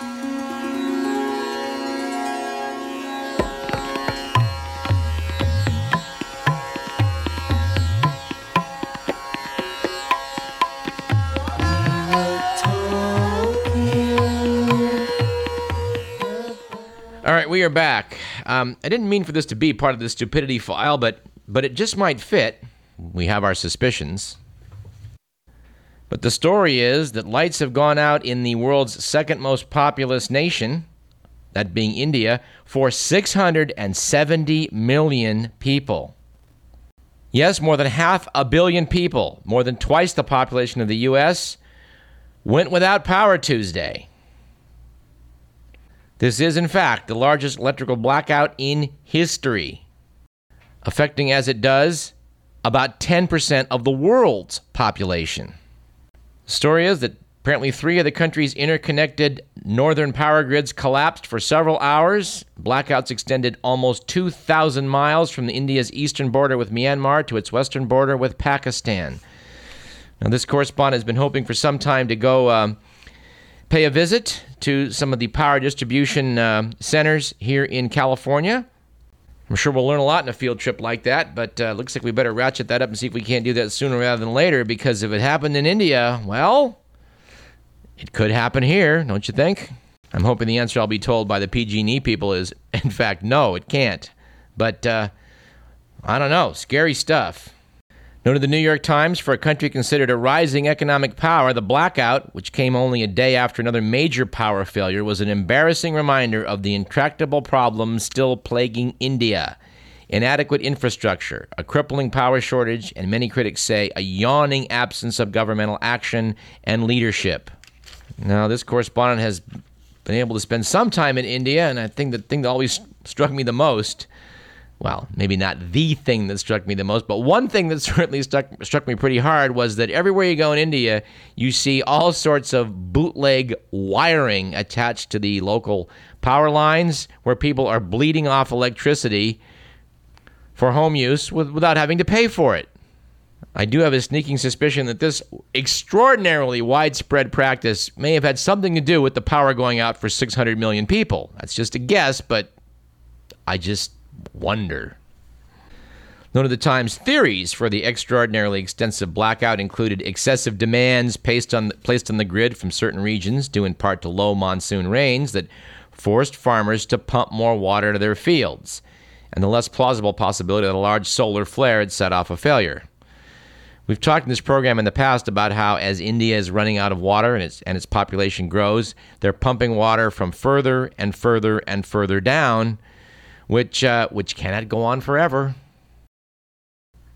All right, we are back. Um, I didn't mean for this to be part of the stupidity file, but but it just might fit. We have our suspicions. But the story is that lights have gone out in the world's second most populous nation, that being India, for 670 million people. Yes, more than half a billion people, more than twice the population of the U.S., went without power Tuesday. This is, in fact, the largest electrical blackout in history, affecting as it does about 10% of the world's population. Story is that apparently three of the country's interconnected northern power grids collapsed for several hours. Blackouts extended almost 2,000 miles from India's eastern border with Myanmar to its western border with Pakistan. Now, this correspondent has been hoping for some time to go. Um, pay a visit to some of the power distribution uh, centers here in California. I'm sure we'll learn a lot in a field trip like that, but uh, looks like we better ratchet that up and see if we can't do that sooner rather than later because if it happened in India, well, it could happen here, don't you think? I'm hoping the answer I'll be told by the PG&E people is, in fact, no, it can't. But uh, I don't know, scary stuff. Noted the New York Times for a country considered a rising economic power, the blackout, which came only a day after another major power failure, was an embarrassing reminder of the intractable problems still plaguing India. Inadequate infrastructure, a crippling power shortage, and many critics say a yawning absence of governmental action and leadership. Now, this correspondent has been able to spend some time in India, and I think the thing that always struck me the most well, maybe not the thing that struck me the most, but one thing that certainly struck, struck me pretty hard was that everywhere you go in India, you see all sorts of bootleg wiring attached to the local power lines where people are bleeding off electricity for home use with, without having to pay for it. I do have a sneaking suspicion that this extraordinarily widespread practice may have had something to do with the power going out for 600 million people. That's just a guess, but I just wonder. One of the Times theories for the extraordinarily extensive blackout included excessive demands placed on, the, placed on the grid from certain regions, due in part to low monsoon rains that forced farmers to pump more water to their fields, and the less plausible possibility that a large solar flare had set off a failure. We've talked in this program in the past about how, as India is running out of water and its, and its population grows, they're pumping water from further and further and further down which, uh, which cannot go on forever.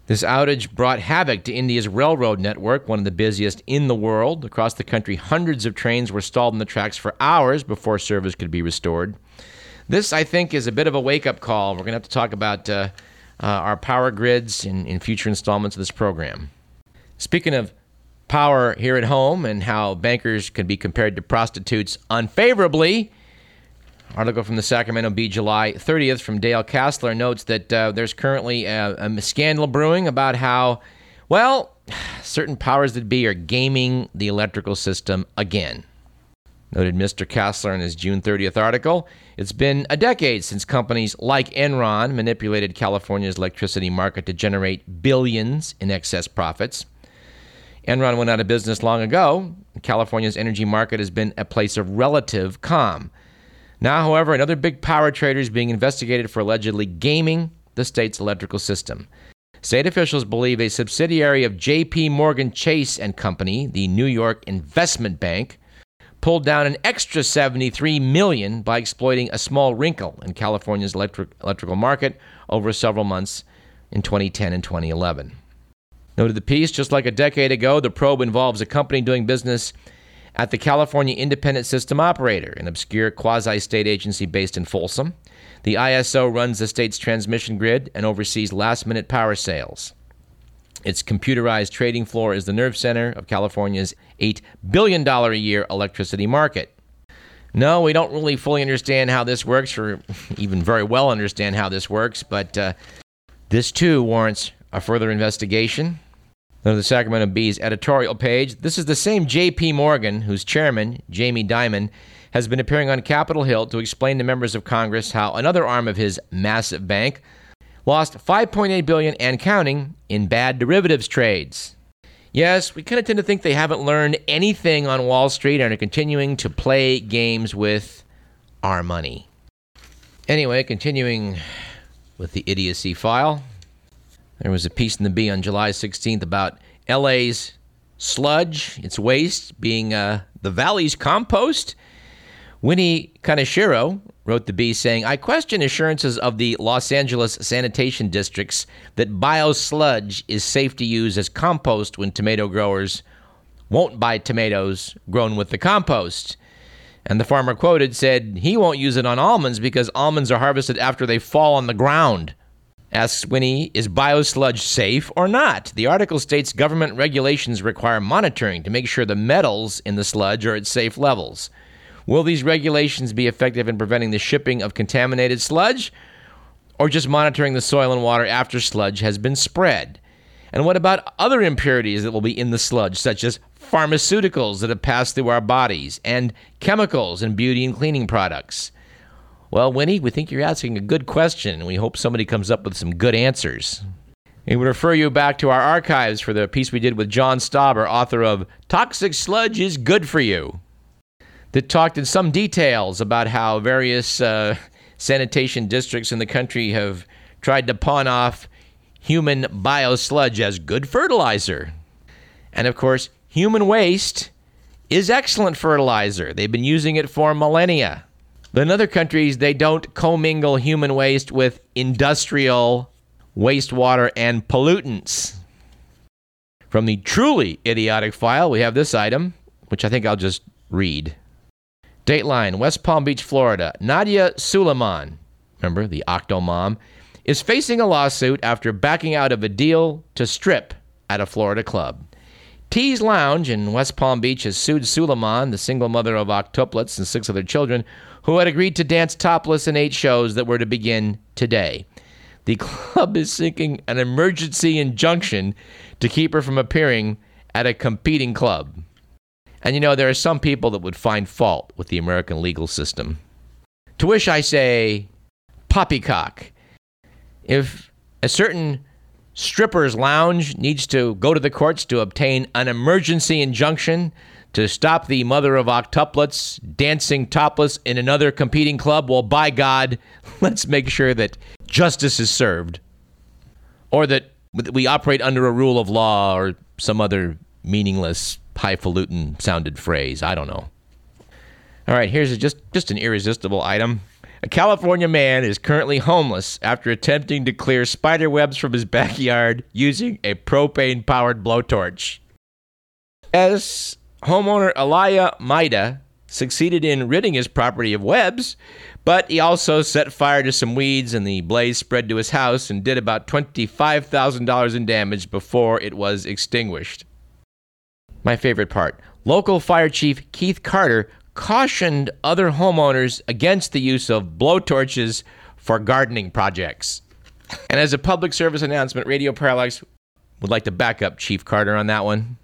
This outage brought havoc to India's railroad network, one of the busiest in the world. Across the country, hundreds of trains were stalled in the tracks for hours before service could be restored. This, I think, is a bit of a wake up call. We're going to have to talk about uh, uh, our power grids in, in future installments of this program. Speaking of power here at home and how bankers can be compared to prostitutes unfavorably, Article from the Sacramento Bee, July 30th, from Dale Kasler notes that uh, there's currently a, a, scandal brewing about how, well, certain powers that be are gaming the electrical system again. Noted Mr. Kasler in his June 30th article. It's been a decade since companies like Enron manipulated California's electricity market to generate billions in excess profits. Enron went out of business long ago. California's energy market has been a place of relative calm. Now, however, another big power trader is being investigated for allegedly gaming the state's electrical system. State officials believe a subsidiary of J.P. Morgan Chase and Company, the New York investment bank, pulled down an extra 73 million by exploiting a small wrinkle in California's electric, electrical market over several months in 2010 and 2011. Noted the piece, just like a decade ago, the probe involves a company doing business at the California Independent System Operator, an obscure quasi state agency based in Folsom. The ISO runs the state's transmission grid and oversees last minute power sales. Its computerized trading floor is the nerve center of California's $8 billion a year electricity market. No, we don't really fully understand how this works, or even very well understand how this works, but uh, this too warrants a further investigation. Then the Sacramento Bee's editorial page. This is the same J.P. Morgan, whose chairman, Jamie Dimon, has been appearing on Capitol Hill to explain to members of Congress how another arm of his massive bank lost 5.8 billion and counting in bad derivatives trades. Yes, we kind of tend to think they haven't learned anything on Wall Street and are continuing to play games with our money. Anyway, continuing with the idiocy file, there was a piece in the Bee on July 16th about LA's sludge, its waste, being uh, the valley's compost. Winnie Kaneshiro wrote the Bee saying, I question assurances of the Los Angeles sanitation districts that biosludge is safe to use as compost when tomato growers won't buy tomatoes grown with the compost. And the farmer quoted said he won't use it on almonds because almonds are harvested after they fall on the ground. Asks Winnie, is biosludge safe or not? The article states government regulations require monitoring to make sure the metals in the sludge are at safe levels. Will these regulations be effective in preventing the shipping of contaminated sludge or just monitoring the soil and water after sludge has been spread? And what about other impurities that will be in the sludge, such as pharmaceuticals that have passed through our bodies and chemicals in beauty and cleaning products? Well, Winnie, we think you're asking a good question, and we hope somebody comes up with some good answers. We would refer you back to our archives for the piece we did with John Stauber, author of Toxic Sludge is Good for You that talked in some details about how various uh, sanitation districts in the country have tried to pawn off human biosludge as good fertilizer. And of course, human waste is excellent fertilizer. They've been using it for millennia. In other countries, they don't commingle human waste with industrial wastewater and pollutants. From the truly idiotic file, we have this item, which I think I'll just read. Dateline, West Palm Beach, Florida. Nadya Suleman, remember the Octo Mom, is facing a lawsuit after backing out of a deal to strip at a Florida club. Tees Lounge in West Palm Beach has sued Suleman, the single mother of octuplets and six other children, who had agreed to dance topless in eight shows that were to begin today. The club is seeking an emergency injunction to keep her from appearing at a competing club. And you know, there are some people that would find fault with the American legal system. To which I say, poppycock. If a certain stripper's lounge needs to go to the courts to obtain an emergency injunction to stop the mother of octuplets dancing topless in another competing club, well, by God, let's make sure that justice is served. Or that we operate under a rule of law or some other meaningless highfalutin sounded phrase. I don't know. All right, here's a, just just an irresistible item. A California man is currently homeless after attempting to clear spider webs from his backyard using a propane powered blowtorch. As homeowner Elia Maida succeeded in ridding his property of webs, but he also set fire to some weeds and the blaze spread to his house and did about $25,000 in damage before it was extinguished my favorite part. Local Fire Chief Keith Carter cautioned other homeowners against the use of blowtorches for gardening projects. And as a public service announcement, Radio Parallax would like to back up Chief Carter on that one.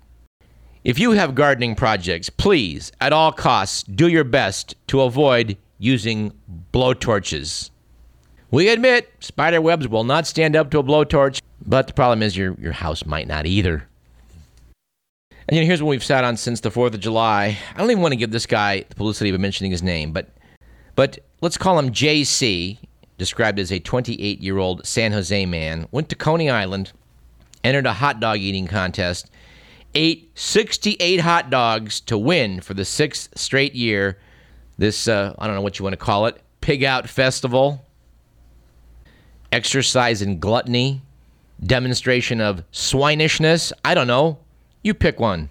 If you have gardening projects, please, at all costs, do your best to avoid using blowtorches. We admit spider webs will not stand up to a blowtorch, but the problem is your, your house might not either. And you know, here's what we've sat on since the 4th of July. I don't even want to give this guy the publicity of mentioning his name, but but let's call him JC, described as a 28 year old San Jose man, went to Coney Island, entered a hot dog eating contest, ate 68 hot dogs to win for the sixth straight year. This, uh, I don't know what you want to call it, pig out festival, exercise in gluttony, demonstration of swinishness. I don't know. You pick one.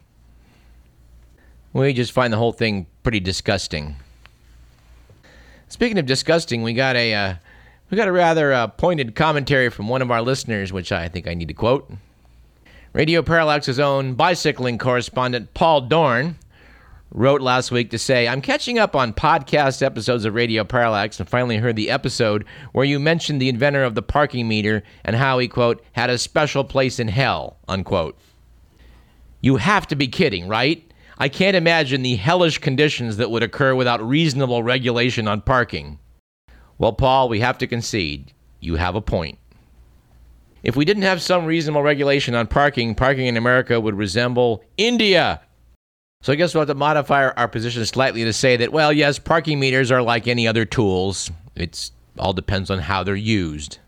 We just find the whole thing pretty disgusting. Speaking of disgusting, we got a uh, we got a rather uh, pointed commentary from one of our listeners, which I think I need to quote. Radio Parallax's own bicycling correspondent Paul Dorn wrote last week to say, I'm catching up on podcast episodes of Radio Parallax and finally heard the episode where you mentioned the inventor of the parking meter and how he, quote, had a special place in hell, unquote. You have to be kidding, right? I can't imagine the hellish conditions that would occur without reasonable regulation on parking. Well, Paul, we have to concede. You have a point. If we didn't have some reasonable regulation on parking, parking in America would resemble India. So I guess we'll have to modify our position slightly to say that, well, yes, parking meters are like any other tools. It all depends on how they're used.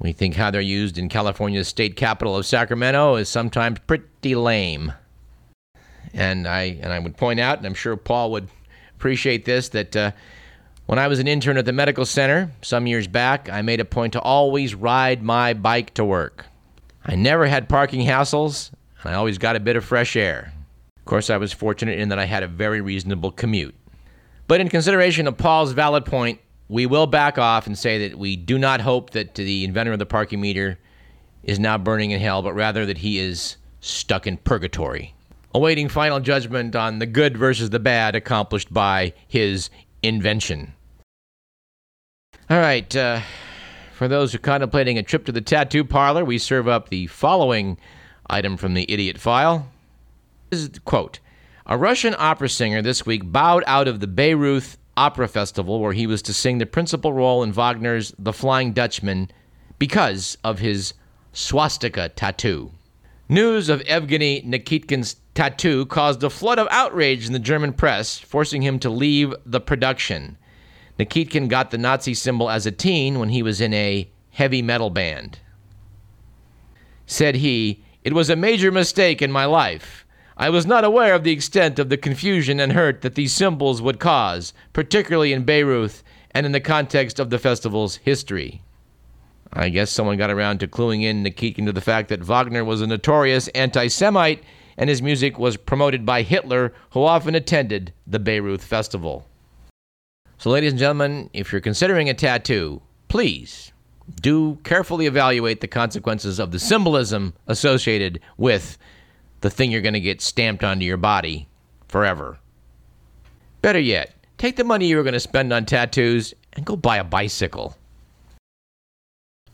We think how they're used in California's state capital of Sacramento is sometimes pretty lame. And I and I would point out, and I'm sure Paul would appreciate this, that uh, when I was an intern at the medical center some years back, I made a point to always ride my bike to work. I never had parking hassles, and I always got a bit of fresh air. Of course, I was fortunate in that I had a very reasonable commute. But in consideration of Paul's valid point, we will back off and say that we do not hope that the inventor of the parking meter is now burning in hell, but rather that he is stuck in purgatory, awaiting final judgment on the good versus the bad accomplished by his invention. All right, uh, for those who are contemplating a trip to the tattoo parlor, we serve up the following item from the idiot file. This is quote. A Russian opera singer this week bowed out of the Bayreuth Opera Festival, where he was to sing the principal role in Wagner's The Flying Dutchman, because of his swastika tattoo. News of Evgeny Nikitkin's tattoo caused a flood of outrage in the German press, forcing him to leave the production. Nikitkin got the Nazi symbol as a teen when he was in a heavy metal band. Said he, It was a major mistake in my life. I was not aware of the extent of the confusion and hurt that these symbols would cause, particularly in Bayreuth and in the context of the festival's history. I guess someone got around to cluing in Nikitkin to the fact that Wagner was a notorious anti Semite and his music was promoted by Hitler, who often attended the Bayreuth Festival. So, ladies and gentlemen, if you're considering a tattoo, please do carefully evaluate the consequences of the symbolism associated with the thing you're going to get stamped onto your body forever. Better yet, take the money you were going to spend on tattoos and go buy a bicycle.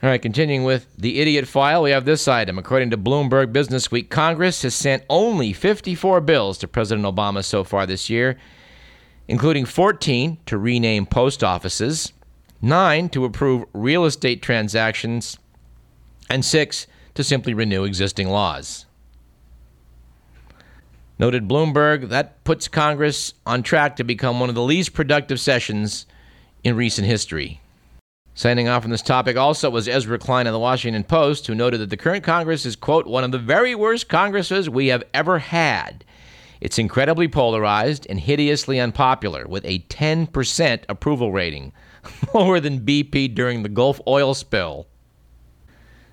All right, continuing with the idiot file, we have this item. According to Bloomberg Business Week, Congress has sent only 54 bills to President Obama so far this year, including 14 to rename post offices, 9 to approve real estate transactions, and 6 to simply renew existing laws. Noted Bloomberg, that puts Congress on track to become one of the least productive sessions in recent history. Signing off on this topic also was Ezra Klein of the Washington Post, who noted that the current Congress is, quote, one of the very worst Congresses we have ever had. It's incredibly polarized and hideously unpopular, with a 10% approval rating, lower than BP during the Gulf oil spill.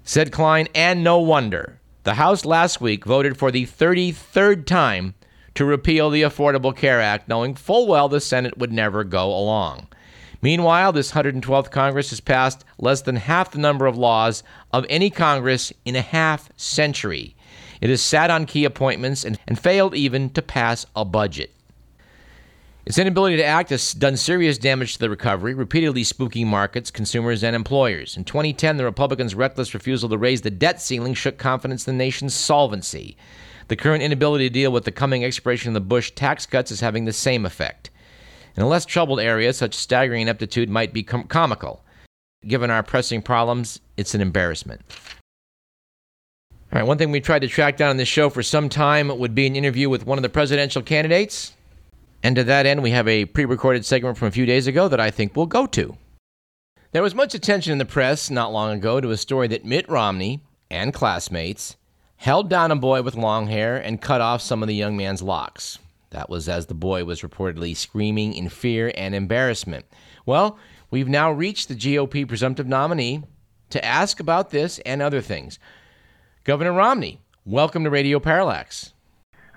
Said Klein, and no wonder. The House last week voted for the 33rd time to repeal the Affordable Care Act, knowing full well the Senate would never go along. Meanwhile, this 112th Congress has passed less than half the number of laws of any Congress in a half century. It has sat on key appointments and, and failed even to pass a budget. Its inability to act has done serious damage to the recovery, repeatedly spooking markets, consumers, and employers. In 2010, the Republicans' reckless refusal to raise the debt ceiling shook confidence in the nation's solvency. The current inability to deal with the coming expiration of the Bush tax cuts is having the same effect. In a less troubled area, such staggering ineptitude might be com- comical. Given our pressing problems, it's an embarrassment. All right, one thing we tried to track down on this show for some time would be an interview with one of the presidential candidates. And to that end, we have a pre recorded segment from a few days ago that I think we'll go to. There was much attention in the press not long ago to a story that Mitt Romney and classmates held down a boy with long hair and cut off some of the young man's locks. That was as the boy was reportedly screaming in fear and embarrassment. Well, we've now reached the GOP presumptive nominee to ask about this and other things. Governor Romney, welcome to Radio Parallax.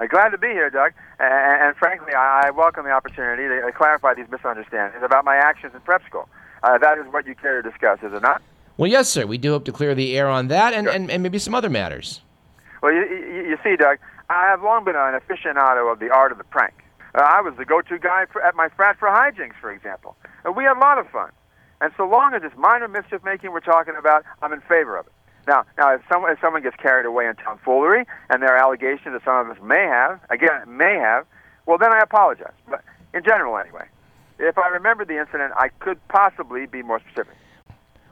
Uh, glad to be here, Doug. And, frankly, I welcome the opportunity to clarify these misunderstandings about my actions in prep school. Uh, that is what you care to discuss, is it not? Well, yes, sir. We do hope to clear the air on that and, and, and maybe some other matters. Well, you, you, you, see, Doug, I have long been an aficionado of the art of the prank. Uh, I was the go-to guy for, at my frat for hijinks, for example. Uh, we had a lot of fun. And so long as it's minor mischief making we're talking about, I'm in favor of it. Now, now, if someone, if someone gets carried away in tomfoolery, and there are allegations that some of us may have, again, may have, well, then I apologize. But in general, anyway, if I remember the incident, I could possibly be more specific.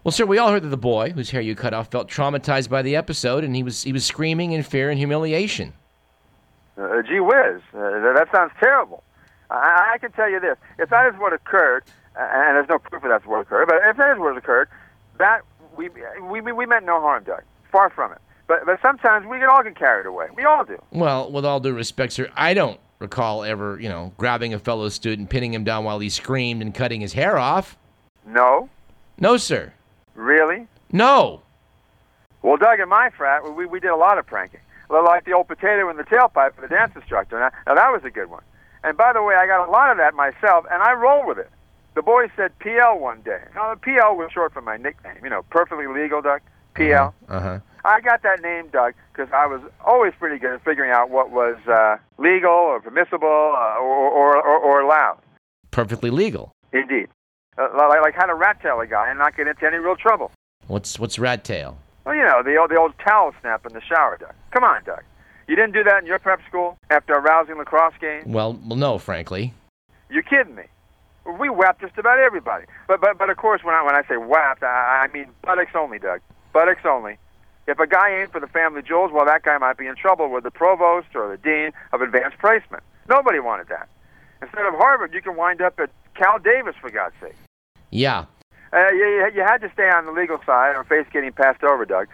Well, sir, we all heard that the boy whose hair you cut off felt traumatized by the episode, and he was he was screaming in fear and humiliation. Uh, gee whiz, uh, that sounds terrible. I, I can tell you this: if that is what occurred, and there's no proof that that's what occurred, but if that is what occurred, that we we we meant no harm, Doug. Far from it. But but sometimes we can all get carried away. We all do. Well, with all due respect, sir, I don't recall ever, you know, grabbing a fellow student, pinning him down while he screamed, and cutting his hair off. No. No, sir. Really? No. Well, Doug, in my frat, we we did a lot of pranking. Like the old potato in the tailpipe for the dance instructor. Now, now that was a good one. And by the way, I got a lot of that myself, and I rolled with it. The boys said PL one day. Now, the PL was short for my nickname. You know, perfectly legal, Doug. PL. Uh huh. I got that name, Doug, because I was always pretty good at figuring out what was uh, legal or permissible uh, or, or, or, or allowed. Perfectly legal. Indeed. Uh, like, like how to rat tail a guy and not get into any real trouble. What's what's rat tail? Well, you know, the old, the old towel snap in the shower, Doug. Come on, Doug. You didn't do that in your prep school after a rousing lacrosse game? Well, well, no, frankly. You're kidding me. We whapped just about everybody. But but but of course, when I when I say whapped, I, I mean buttocks only, Doug. Buttocks only. If a guy ain't for the family jewels, well, that guy might be in trouble with the provost or the dean of advanced placement. Nobody wanted that. Instead of Harvard, you can wind up at Cal Davis, for God's sake. Yeah. Uh, you, you had to stay on the legal side or face getting passed over, Doug.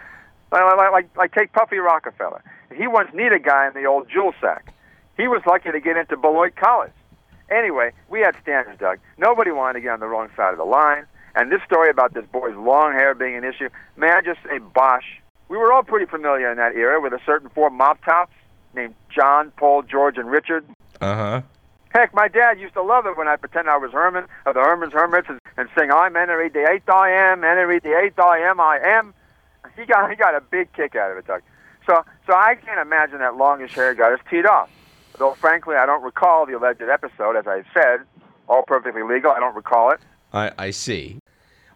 Like, like, like, take Puffy Rockefeller. He once kneed a guy in the old jewel sack. He was lucky to get into Beloit College. Anyway, we had standards, Doug. Nobody wanted to get on the wrong side of the line. And this story about this boy's long hair being an issue, may I just say, bosh. We were all pretty familiar in that era with a certain four mop tops named John, Paul, George, and Richard. Uh huh. Heck, my dad used to love it when I pretend I was Herman of the Herman's Hermits and, and sing I'm Henry the Eighth I am, Henry the Eighth I am, I am. He got he got a big kick out of it, Doug. So so I can't imagine that longish hair got us teed off. Though frankly, I don't recall the alleged episode. As I said, all perfectly legal. I don't recall it. I I see.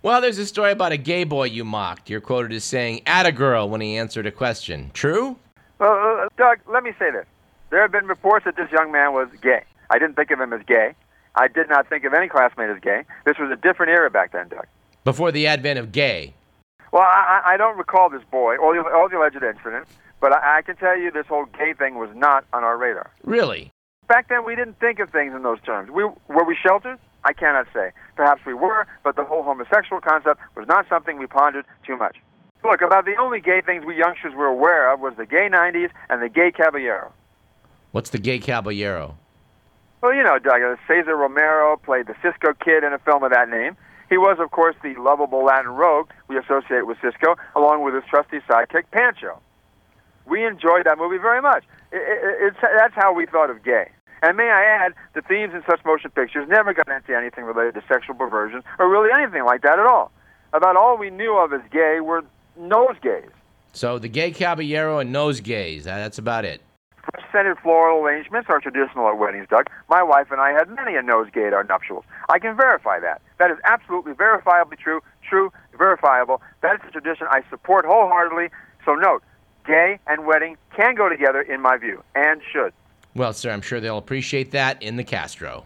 Well, there's a story about a gay boy you mocked. You're quoted as saying "at a girl" when he answered a question. True? Well, uh, Doug, let me say this. There have been reports that this young man was gay. I didn't think of him as gay. I did not think of any classmate as gay. This was a different era back then, Doug. Before the advent of gay. Well, I, I don't recall this boy or the, or the alleged incident, but I, I can tell you this whole gay thing was not on our radar. Really? Back then, we didn't think of things in those terms. We were we sheltered? I cannot say. Perhaps we were, but the whole homosexual concept was not something we pondered too much. Look, about the only gay things we youngsters were aware of was the gay 90s and the gay caballero. What's the gay caballero? Well, you know, Doug, uh, Cesar Romero played the Cisco Kid in a film of that name. He was, of course, the lovable Latin rogue we associate with Cisco, along with his trusty sidekick, Pancho. We enjoyed that movie very much. It, it, it's, that's how we thought of gay. And may I add, the themes in such motion pictures never got into anything related to sexual perversion or really anything like that at all. About all we knew of as gay were nosegays. So the gay caballero and nosegays. uh, That's about it. Scented floral arrangements are traditional at weddings, Doug. My wife and I had many a nosegay at our nuptials. I can verify that. That is absolutely verifiably true, true, verifiable. That is a tradition I support wholeheartedly. So note, gay and wedding can go together in my view, and should. Well, sir, I'm sure they'll appreciate that in the Castro.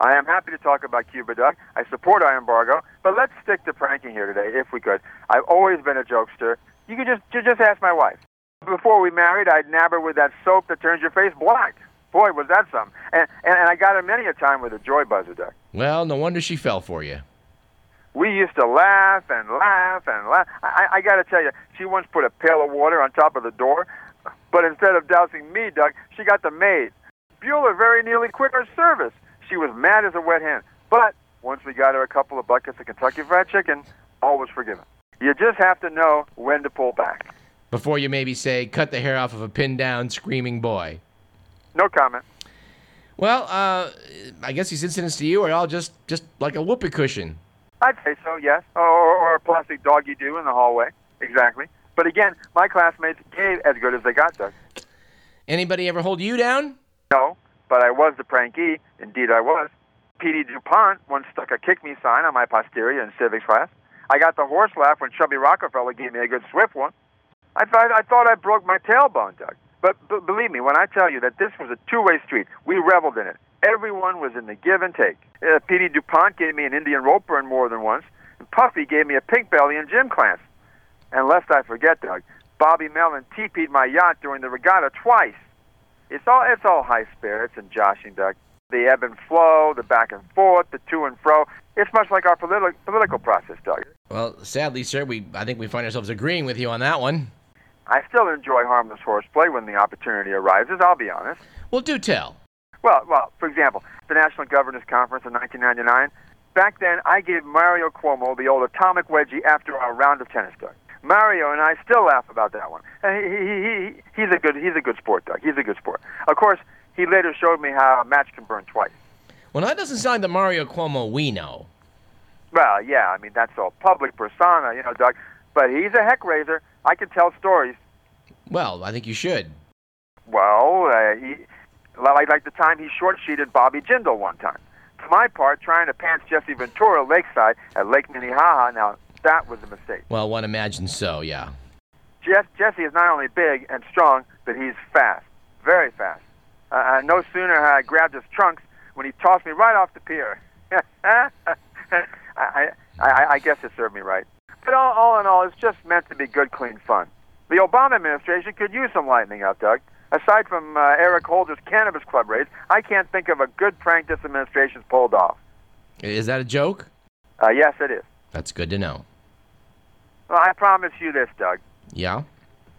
I am happy to talk about Cuba, Doug. I support our embargo, but let's stick to pranking here today, if we could. I've always been a jokester. You could just just ask my wife. Before we married, I'd nab her with that soap that turns your face black. Boy, was that some. And, and, and I got her many a time with a joy buzzer, Doug. Well, no wonder she fell for you. We used to laugh and laugh and laugh. I, I got to tell you, she once put a pail of water on top of the door, but instead of dousing me, Doug, she got the maid. Bueller very nearly quit her service. She was mad as a wet hen. But once we got her a couple of buckets of Kentucky Fried Chicken, all was forgiven. You just have to know when to pull back. Before you maybe say, cut the hair off of a pinned down screaming boy. No comment. Well, uh, I guess these incidents to you are all just, just like a whoopee cushion. I'd say so, yes. Or, or a plastic dog you do in the hallway. Exactly. But again, my classmates gave as good as they got, Doug. Anybody ever hold you down? No, but I was the prankee. Indeed, I was. P.D. DuPont once stuck a kick me sign on my posterior in civics class. I got the horse laugh when Chubby Rockefeller gave me a good swift one. I thought I thought I broke my tailbone, Doug. But, but believe me when I tell you that this was a two-way street. We reveled in it. Everyone was in the give and take. Uh, Petey DuPont gave me an Indian rope burn more than once, and Puffy gave me a pink belly in gym class. And lest I forget, Doug, Bobby Mellon TP'd my yacht during the regatta twice. It's all it's all high spirits and joshing, Doug. The ebb and flow, the back and forth, the to and fro. It's much like our politi- political process, Doug. Well, sadly, sir, we I think we find ourselves agreeing with you on that one. I still enjoy harmless horseplay when the opportunity arises. I'll be honest. Well, do tell. Well, well, for example, the National Governors Conference in 1999. Back then, I gave Mario Cuomo the old atomic wedgie after our round of tennis, Doug. Mario and I still laugh about that one. He, he, he, he's a good he's a good sport, Doug. He's a good sport. Of course, he later showed me how a match can burn twice. Well, that doesn't sound the Mario Cuomo we know. Well, yeah, I mean that's all public persona, you know, Doug. But he's a heck raiser. I can tell stories. Well, I think you should. Well, uh, he like like the time he short sheeted Bobby Jindal one time. For my part, trying to pants Jesse Ventura lakeside at Lake Minnehaha. Now that was a mistake. Well, one imagines so, yeah. Jeff, Jesse is not only big and strong, but he's fast, very fast. Uh, uh, no sooner had I grabbed his trunks when he tossed me right off the pier. I, I, I, I guess it served me right. But all, all in all, it's just meant to be good, clean fun. The Obama administration could use some lightening up, Doug. Aside from uh, Eric Holder's cannabis club raids, I can't think of a good prank this administration's pulled off. Is that a joke? Uh, yes, it is. That's good to know. Well, I promise you this, Doug. Yeah?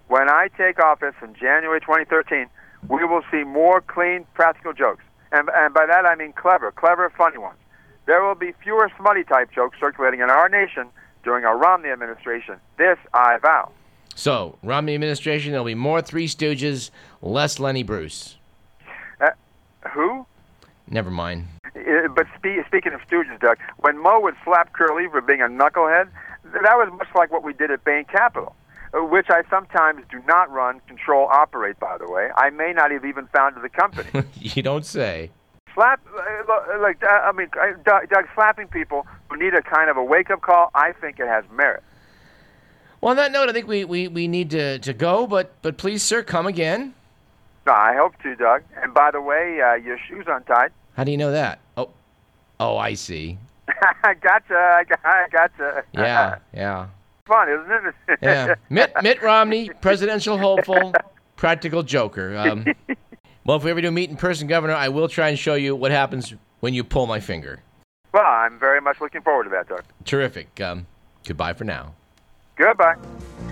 When I take office in January 2013, we will see more clean, practical jokes. And, and by that I mean clever, clever, funny ones. There will be fewer smutty type jokes circulating in our nation during our Romney administration. This I vow. So, Romney administration, there'll be more Three Stooges, less Lenny Bruce. Uh, who? Never mind. Uh, but spe- speaking of Stooges, Doug, when Moe would slap Curly for being a knucklehead, that was much like what we did at Bain Capital, uh, which I sometimes do not run, control, operate, by the way. I may not have even founded the company. you don't say. Slap, uh, like, uh, I mean, Doug, Doug, slapping people who need a kind of a wake up call, I think it has merit. Well, on that note, I think we, we, we need to, to go, but, but please, sir, come again. I hope to, Doug. And by the way, uh, your shoe's untied. How do you know that? Oh, oh, I see. I gotcha, I gotcha. Yeah, yeah. Fun, isn't it? yeah. Mitt, Mitt Romney, presidential hopeful, practical joker. Um, well, if we ever do meet in person, Governor, I will try and show you what happens when you pull my finger. Well, I'm very much looking forward to that, Doug. Terrific. Um, goodbye for now. Goodbye.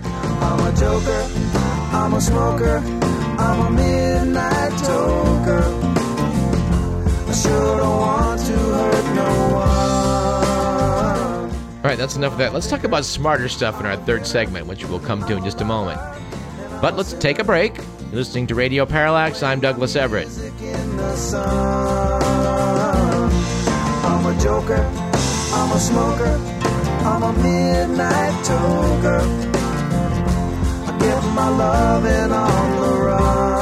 I'm a joker. I'm a smoker. I'm a midnight toker. I sure don't want to hurt no one. All right, that's enough of that. Let's talk about smarter stuff in our third segment, which we'll come to in just a moment. But let's take a break. You're listening to Radio Parallax. I'm Douglas Everett. I'm a joker. I'm a smoker. I'm a midnight toker. I my loving on the run.